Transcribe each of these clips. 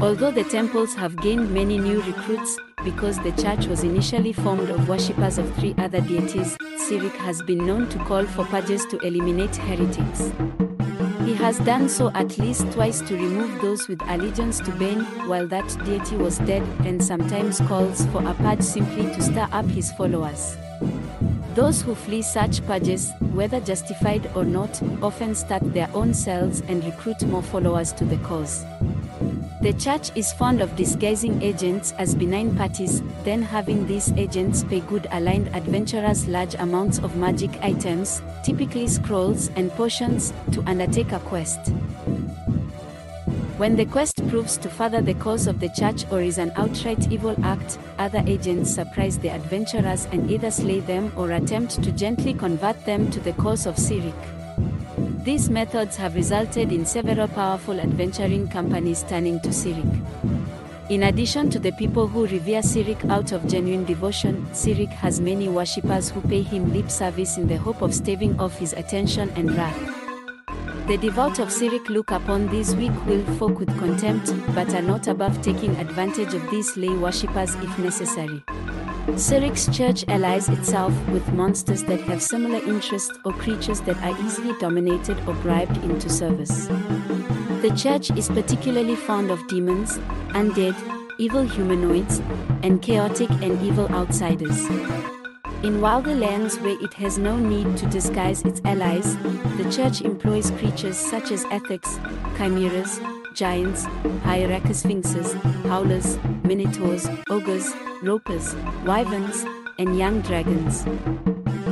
Although the temples have gained many new recruits, because the church was initially formed of worshippers of three other deities, Cyric has been known to call for purges to eliminate heretics. He has done so at least twice to remove those with allegiance to Bane while that deity was dead and sometimes calls for a purge simply to stir up his followers. Those who flee such purges, whether justified or not, often start their own cells and recruit more followers to the cause. The church is fond of disguising agents as benign parties, then having these agents pay good aligned adventurers large amounts of magic items, typically scrolls and potions, to undertake a quest. When the quest proves to further the cause of the church or is an outright evil act, other agents surprise the adventurers and either slay them or attempt to gently convert them to the cause of Cyric. These methods have resulted in several powerful adventuring companies turning to Cyric. In addition to the people who revere Cyric out of genuine devotion, Cyric has many worshippers who pay him lip service in the hope of staving off his attention and wrath. The devout of Cyric look upon these weak-willed folk with contempt, but are not above taking advantage of these lay worshippers if necessary. Cyric's church allies itself with monsters that have similar interests or creatures that are easily dominated or bribed into service. The church is particularly fond of demons, undead, evil humanoids, and chaotic and evil outsiders. In wilder lands where it has no need to disguise its allies, the church employs creatures such as ettins, chimeras, giants, hieracosphinxes, howlers, minotaurs, ogres, ropers, wyverns, and young dragons.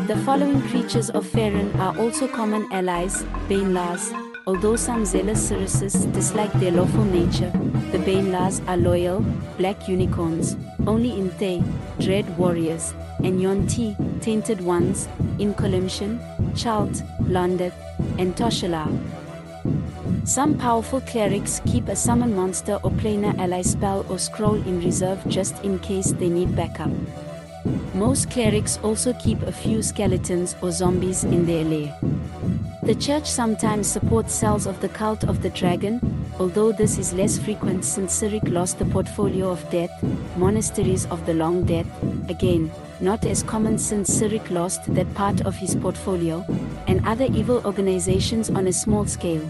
The following creatures of Faerun are also common allies, Banelars, although some zealous Cyricists dislike their lawful nature, the Banelars are loyal, black unicorns, only in Thay, dread warriors, and Yuan-ti, tainted ones, in Calimshan, Chult, Hlondeth, and Tashalar. Some powerful clerics keep a summon monster or planar ally spell or scroll in reserve just in case they need backup. Most clerics also keep a few skeletons or zombies in their lair. The church sometimes supports cells of the cult of the dragon, although this is less frequent since Cyric lost the portfolio of death, monasteries of the long death, again, not as common since Cyric lost that part of his portfolio, and other evil organizations on a small scale.